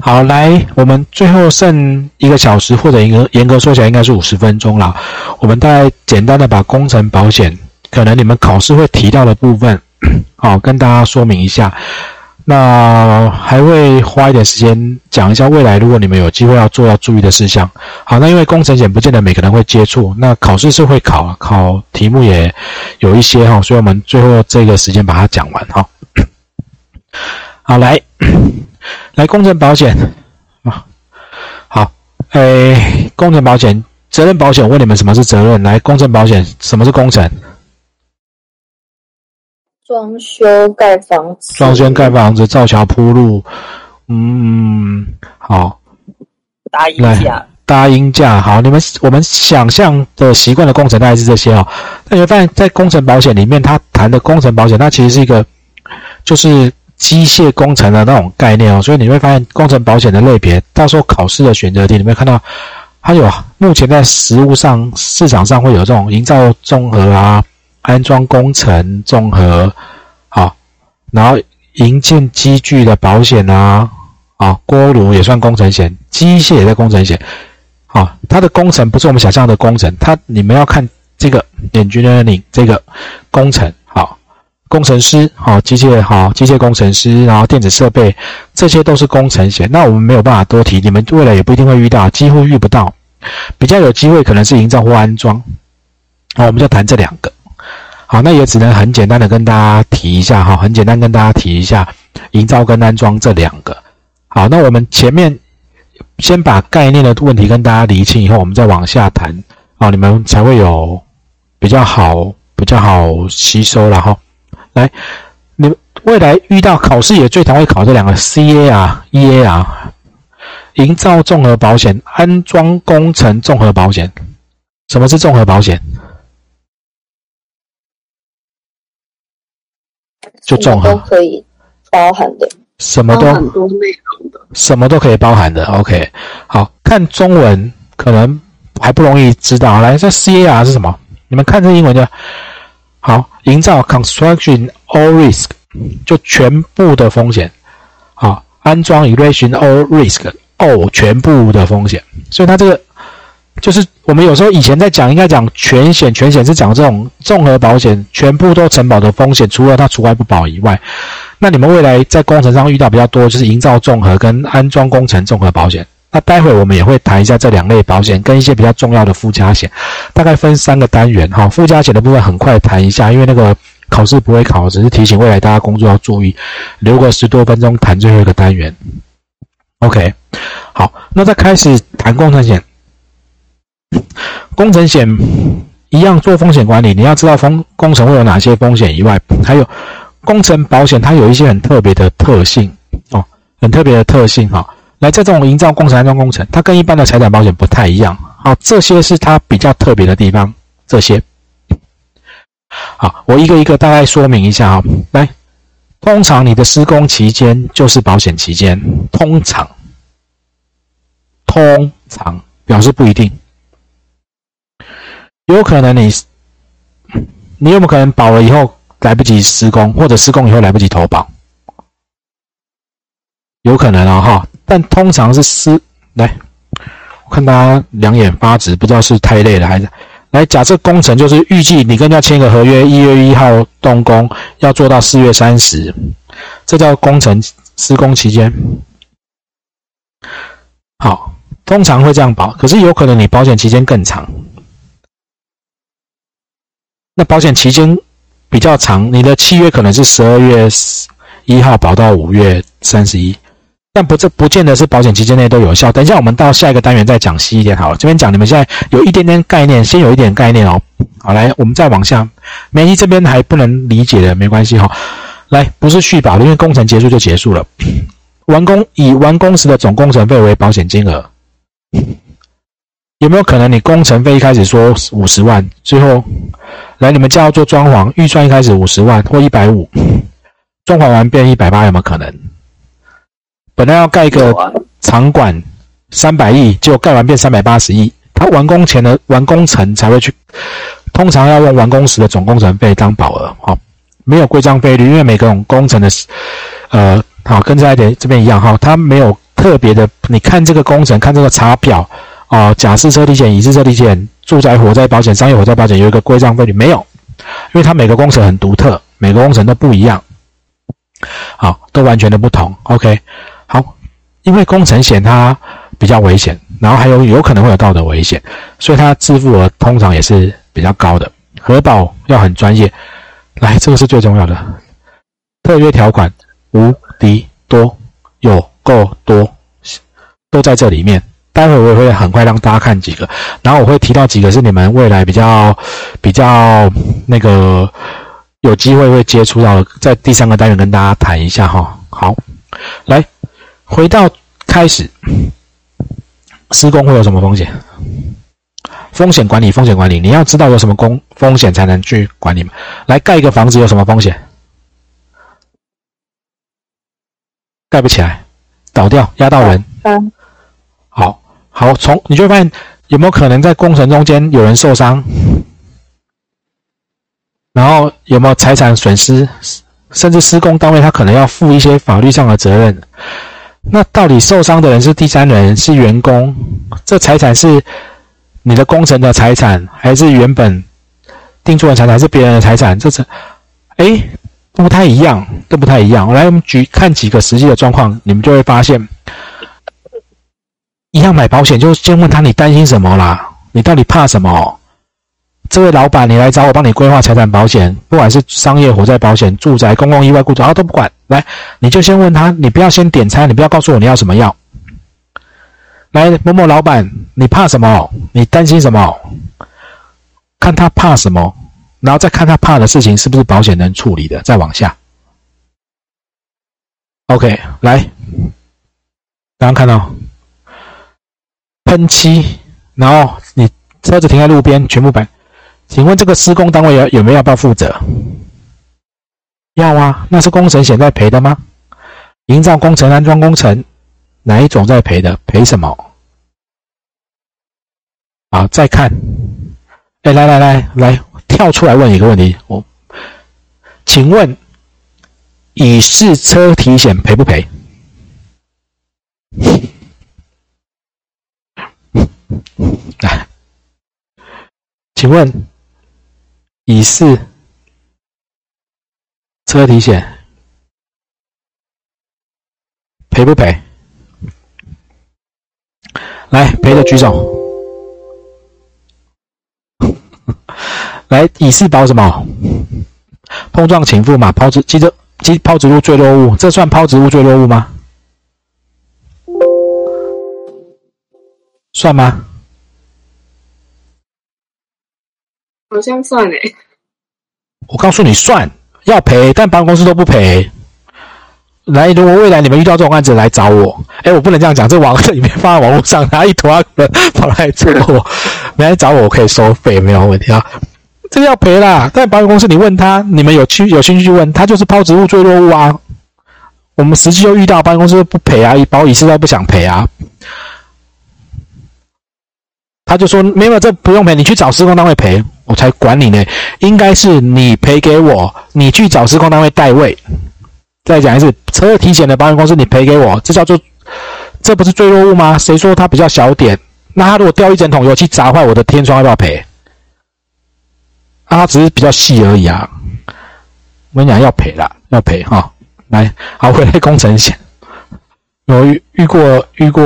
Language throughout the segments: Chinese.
好，来，我们最后剩一个小时，或者严格严格说起来应该是五十分钟了。我们大概简单的把工程保险可能你们考试会提到的部分，好，跟大家说明一下。那还会花一点时间讲一下未来，如果你们有机会要做要注意的事项。好，那因为工程险不见得每个人会接触，那考试是会考，考题目也有一些哈，所以我们最后这个时间把它讲完哈。好，来。来，工程保险啊，好，诶，工程保险、责任保险，我问你们什么是责任？来，工程保险，什么是工程？装修盖房子，装修盖房子，造桥铺路，嗯，好，搭音架，搭音架，好，你们我们想象的习惯的工程大概是这些哦。那你会发现在工程保险里面，它谈的工程保险，它其实是一个，就是。机械工程的那种概念哦，所以你会发现工程保险的类别，到时候考试的选择题，你会看到它有目前在实物上市场上会有这种营造综合啊、安装工程综合，好，然后营建机具的保险啊，啊，锅炉也算工程险，机械也在工程险，好，它的工程不是我们想象的工程，它你们要看这个 engineering 这个工程。工程师，好，机械，好，机械工程师，然后电子设备，这些都是工程险。那我们没有办法多提，你们未来也不一定会遇到，几乎遇不到。比较有机会可能是营造或安装，好，我们就谈这两个。好，那也只能很简单的跟大家提一下，哈，很简单跟大家提一下营造跟安装这两个。好，那我们前面先把概念的问题跟大家理清以后，我们再往下谈，好，你们才会有比较好、比较好吸收了哈。来，你未来遇到考试也最常会考这两个 C A 啊 E A 啊，营造综合保险、安装工程综合保险。什么是综合保险？就综合都可以包含的，什么都很多内容的，什么都可以包含的。OK，好看中文可能还不容易知道。来，这 C A R 是什么？你们看这英文就。好，营造 construction all risk 就全部的风险。好，安装 erection all risk all 全部的风险。所以它这个就是我们有时候以前在讲，应该讲全险，全险是讲这种综合保险，全部都承保的风险，除了它除外不保以外。那你们未来在工程上遇到比较多，就是营造综合跟安装工程综合保险。那待会我们也会谈一下这两类保险跟一些比较重要的附加险，大概分三个单元哈。附加险的部分很快谈一下，因为那个考试不会考，只是提醒未来大家工作要注意，留个十多分钟谈最后一个单元。OK，好，那在开始谈工程险，工程险一样做风险管理，你要知道风工程会有哪些风险以外，还有工程保险它有一些很特别的特性哦，很特别的特性哈。来，这种营造工程、安装工程，它跟一般的财产保险不太一样。好，这些是它比较特别的地方。这些，好，我一个一个大概说明一下啊。来，通常你的施工期间就是保险期间，通常，通常表示不一定，有可能你，你有没有可能保了以后来不及施工，或者施工以后来不及投保？有可能啊，哈。但通常是私来，我看他两眼发直，不知道是太累了还是来。假设工程就是预计你跟人家签个合约，一月一号动工，要做到四月三十，这叫工程施工期间。好，通常会这样保，可是有可能你保险期间更长。那保险期间比较长，你的契约可能是十二月一号保到五月三十一。但不，这不见得是保险期间内都有效。等一下，我们到下一个单元再讲细一点好了。这边讲，你们现在有一点点概念，先有一点概念哦。好，来，我们再往下。梅姨这边还不能理解的，没关系哈。来，不是续保因为工程结束就结束了。完工以完工时的总工程费为保险金额，有没有可能你工程费一开始说五十万，最后来你们家要做装潢，预算一开始五十万或一百五，装潢完变一百八，有没有可能？本来要盖一个场馆，三百亿，结果盖完变三百八十亿。他完工前的完工程才会去，通常要用完工时的总工程费当保额，哈，没有规章费率，因为每个工程的，呃，好跟这一点这边一样哈，它没有特别的，你看这个工程，看这个查表哦，甲式车体险、乙式车体险、住宅火灾保险、商业火灾保险有一个规章费率没有？因为它每个工程很独特，每个工程都不一样，好，都完全的不同。OK，好，因为工程险它比较危险，然后还有有可能会有道德危险，所以它支付额通常也是比较高的。核保要很专业，来，这个是最重要的，特约条款无敌多，有够多，都在这里面。待会我也会很快让大家看几个，然后我会提到几个是你们未来比较比较那个有机会会接触到，在第三个单元跟大家谈一下哈。好，来回到开始，施工会有什么风险？风险管理，风险管理，你要知道有什么工风险才能去管理嘛。来盖一个房子有什么风险？盖不起来，倒掉，压到人。嗯。好，好，从你就会发现有没有可能在工程中间有人受伤，然后有没有财产损失，甚至施工单位他可能要负一些法律上的责任。那到底受伤的人是第三人是员工？这财产是你的工程的财产，还是原本定做的财产，还是别人的财产？这是哎，不太一样，都不太一样。来，我们举看几个实际的状况，你们就会发现。一样买保险，就先问他你担心什么啦？你到底怕什么？这位老板，你来找我帮你规划财产保险，不管是商业火灾保险、住宅、公共意外故障，啊都不管。来，你就先问他，你不要先点餐，你不要告诉我你要什么药。来，某某老板，你怕什么？你担心什么？看他怕什么，然后再看他怕的事情是不是保险能处理的，再往下。OK，来，刚刚看到。喷漆，然后你车子停在路边，全部白。请问这个施工单位有有没有要不要负责？要啊，那是工程险在赔的吗？营造工程、安装工程，哪一种在赔的？赔什么？好，再看。哎，来来来来，跳出来问一个问题，我，请问乙式车体险赔不赔？来，请问乙四车体险赔不赔？来赔的举手。来，乙四保什么？碰撞倾覆嘛，抛掷机车机抛掷物坠落物，这算抛掷物坠落物吗？算吗？好像算诶。我告诉你，算要赔，但保险公司都不赔。来，如果未来你们遇到这种案子，来找我。哎，我不能这样讲，这网这里面放在网络上，然后一坨人跑来找我，来找我，我可以收费，没有问题啊。这要赔啦，但保险公司你问他，你们有去有兴趣去问他，就是抛植物坠落物啊。我们实际又遇到保险公司不赔啊，保乙实在不想赔啊。他就说没有，这不用赔，你去找施工单位赔，我才管你呢。应该是你赔给我，你去找施工单位代位。再讲一次，车体险的保险公司你赔给我，这叫做这不是坠落物吗？谁说它比较小点？那它如果掉一整桶油漆砸坏我的天窗，要不要赔？啊，他只是比较细而已啊。我跟你讲，要赔了，要赔哈。来，好，回来工程险，我遇遇过遇过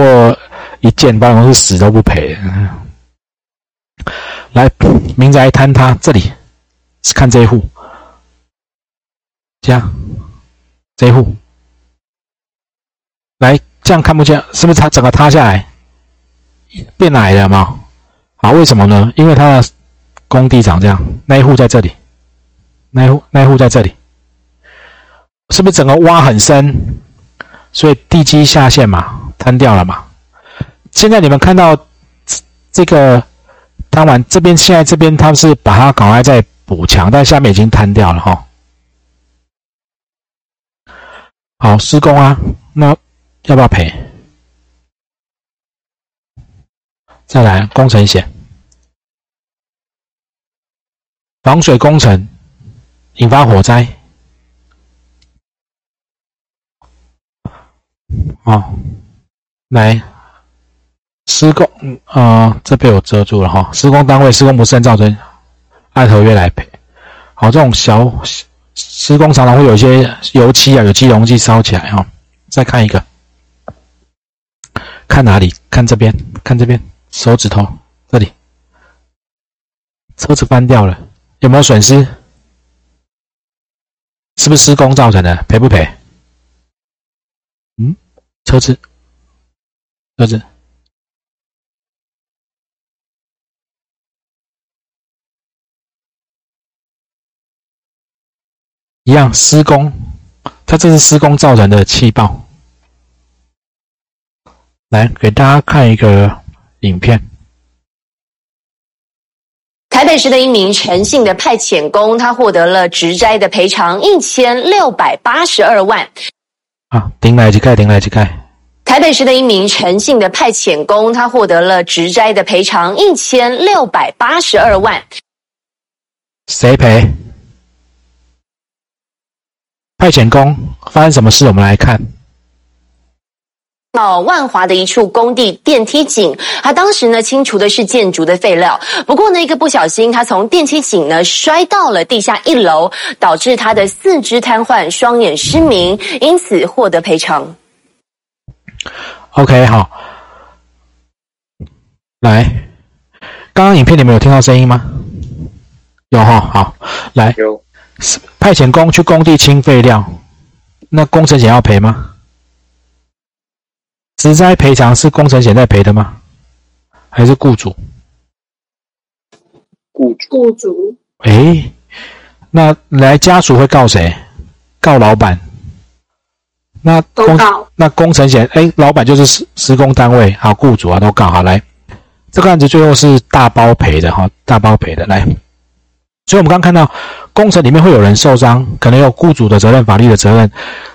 一件保险公司死都不赔。来，民宅坍塌，这里看这一户，这样，这一户，来，这样看不见，是不是它整个塌下来，变矮了嘛？好，为什么呢？因为它的工地长这样，那一户在这里，那一户那一户在这里，是不是整个挖很深，所以地基下陷嘛，坍掉了嘛？现在你们看到这个。摊完这边，现在这边他是把它赶快再补墙，但下面已经瘫掉了哈。好，施工啊，那要不要赔？再来，工程险，防水工程引发火灾，哦。来，施工，啊，这被我遮住了哈。施工单位施工不慎造成，按合约来赔。好，这种小施工常常会有一些油漆啊，有机溶剂烧起来哈。再看一个，看哪里？看这边，看这边，手指头这里，车子翻掉了，有没有损失？是不是施工造成的？赔不赔？嗯，车子，车子，一样施工，它这是施工造成的气爆。来给大家看一个影片。台北市的一名诚信的派遣工，他获得了直灾的赔偿一千六百八十二万。啊，顶来就盖，顶来就盖。台北市的一名诚信的派遣工，他获得了直灾的赔偿一千六百八十二万。谁赔？派遣工发生什么事？我们来看。到万华的一处工地电梯井，他当时呢清除的是建筑的废料，不过呢一个不小心，他从电梯井呢摔到了地下一楼，导致他的四肢瘫痪、双眼失明，因此获得赔偿。OK，好，来，刚刚影片里面有听到声音吗？有哈，好，来，有派遣工去工地清废料，那工程险要赔吗？植灾赔偿是工程险在赔的吗？还是雇主？雇雇主。哎，那来家属会告谁？告老板。那工。那工程险，哎，老板就是施施工单位，好，雇主啊都告。好，来，这个案子最后是大包赔的哈，大包赔的。来，所以我们刚看到工程里面会有人受伤，可能有雇主的责任、法律的责任、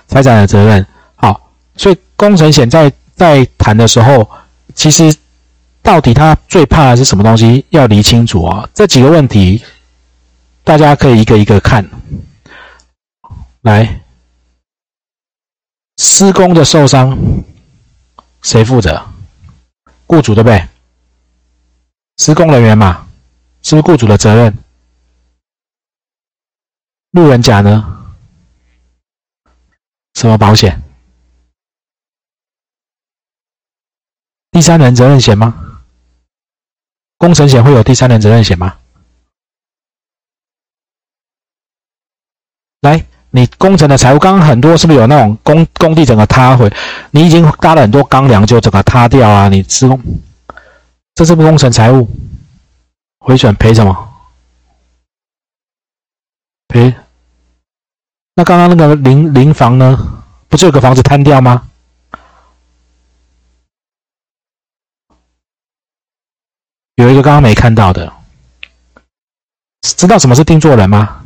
财产的责任。好，所以工程险在在谈的时候，其实到底他最怕的是什么东西？要理清楚啊！这几个问题，大家可以一个一个看。来，施工的受伤谁负责？雇主对不对？施工人员嘛，是不是雇主的责任？路人甲呢？什么保险？第三人责任险吗？工程险会有第三人责任险吗？来，你工程的财务，刚刚很多是不是有那种工工地整个塌毁？你已经搭了很多钢梁，就整个塌掉啊！你施工，这是不是工程财务回转赔什么？哎？那刚刚那个临临房呢？不是有个房子瘫掉吗？有一个刚刚没看到的，知道什么是定做人吗？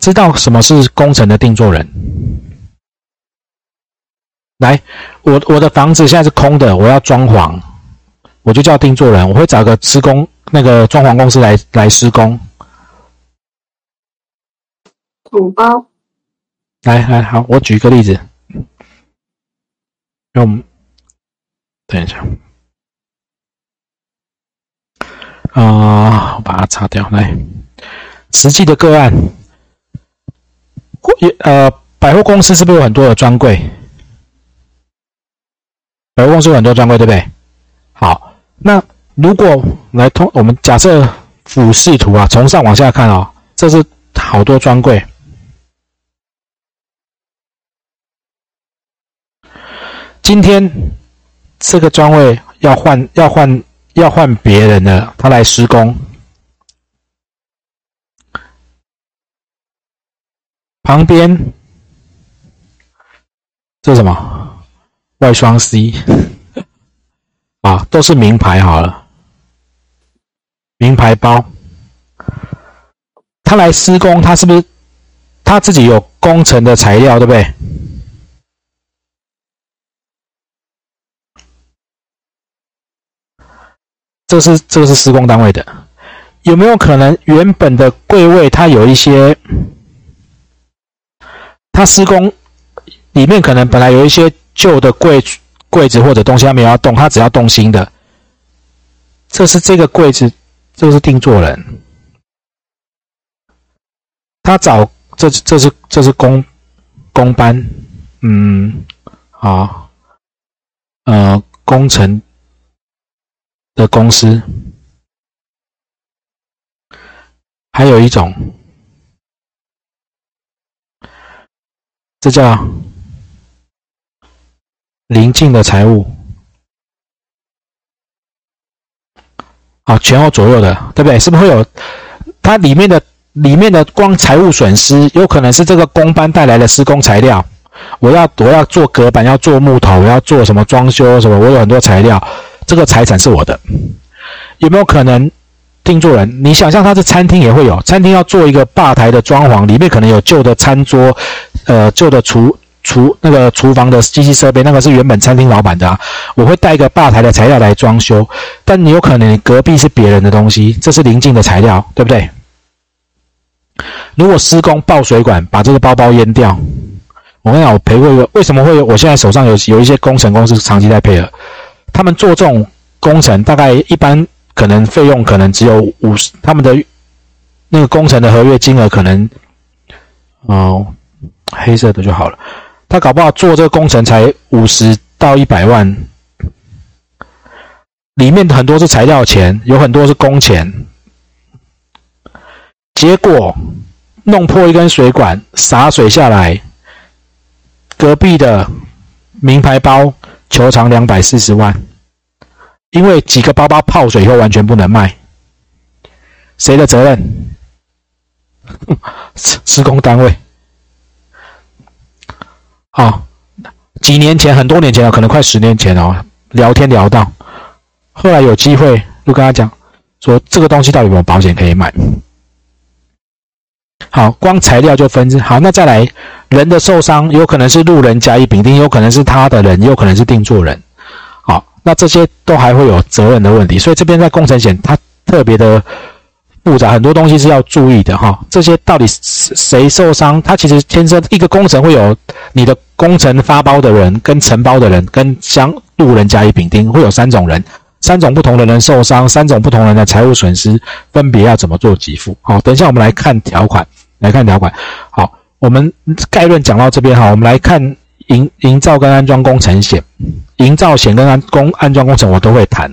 知道什么是工程的定做人？来，我我的房子现在是空的，我要装潢，我就叫定做人，我会找个施工那个装潢公司来来施工。来来好，我举一个例子，用。等一下，啊，我把它擦掉。来，实际的个案，也呃，百货公司是不是有很多的专柜？百货公司有很多专柜，对不对？好，那如果来通，我们假设俯视图啊，从上往下看啊，这是好多专柜。今天。这个专位要换，要换，要换别人的，他来施工。旁边这是什么？外双 C 啊，都是名牌好了，名牌包。他来施工，他是不是他自己有工程的材料，对不对？这是这个是施工单位的，有没有可能原本的柜位它有一些，它施工里面可能本来有一些旧的柜柜子或者东西，他没有要动，他只要动新的。这是这个柜子，这个是定做人。他找这这是这是工工班，嗯，好，呃，工程的公司，还有一种，这叫临近的财务。啊，前后左右的，对不对？是不是会有它里面的里面的光财务损失，有可能是这个工班带来的施工材料。我要我要做隔板，要做木头，我要做什么装修什么？我有很多材料，这个财产是我的。有没有可能定做人？你想象它是餐厅也会有，餐厅要做一个吧台的装潢，里面可能有旧的餐桌，呃，旧的厨。厨那个厨房的机器设备，那个是原本餐厅老板的啊。我会带一个吧台的材料来装修，但你有可能隔壁是别人的东西，这是临近的材料，对不对？如果施工爆水管，把这个包包淹掉，我跟你讲，我赔过一个。为什么会有？我现在手上有有一些工程公司长期在配合，他们做这种工程，大概一般可能费用可能只有五十，他们的那个工程的合约金额可能哦，黑色的就好了。他搞不好做这个工程才五十到一百万，里面很多是材料钱，有很多是工钱。结果弄破一根水管，洒水下来，隔壁的名牌包球场两百四十万，因为几个包包泡水以后完全不能卖，谁的责任？施工单位。啊，几年前，很多年前了，可能快十年前了。聊天聊到，后来有机会就跟他讲，说这个东西到底有没有保险可以买？好，光材料就分好，那再来人的受伤，有可能是路人甲乙丙丁，有可能是他的人，有可能是定做人。好，那这些都还会有责任的问题，所以这边在工程险，它特别的。复杂很多东西是要注意的哈，这些到底谁受伤？它其实天生一个工程会有你的工程发包的人、跟承包的人、跟相路人甲乙丙丁，会有三种人，三种不同的人受伤，三种不同人的财务损失，分别要怎么做给付？好，等一下我们来看条款，来看条款。好，我们概论讲到这边哈，我们来看营营造跟安装工程险，营造险跟安工安装工程我都会谈。